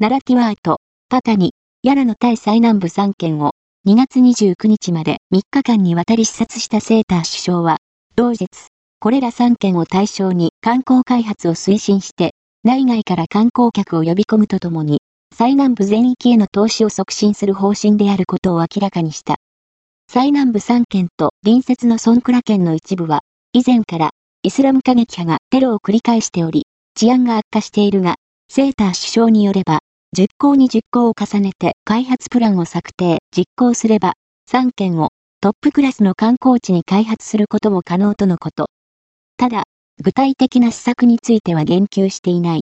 奈良ティワート、パタニ、ヤラの対最南部3県を2月29日まで3日間にわたり視察したセーター首相は、同日、これら3県を対象に観光開発を推進して、内外から観光客を呼び込むとともに、最南部全域への投資を促進する方針であることを明らかにした。最南部3県と隣接のソンクラ県の一部は、以前からイスラム過激派がテロを繰り返しており、治安が悪化しているが、セーター首相によれば、実行に実行を重ねて開発プランを策定、実行すれば、3県をトップクラスの観光地に開発することも可能とのこと。ただ、具体的な施策については言及していない。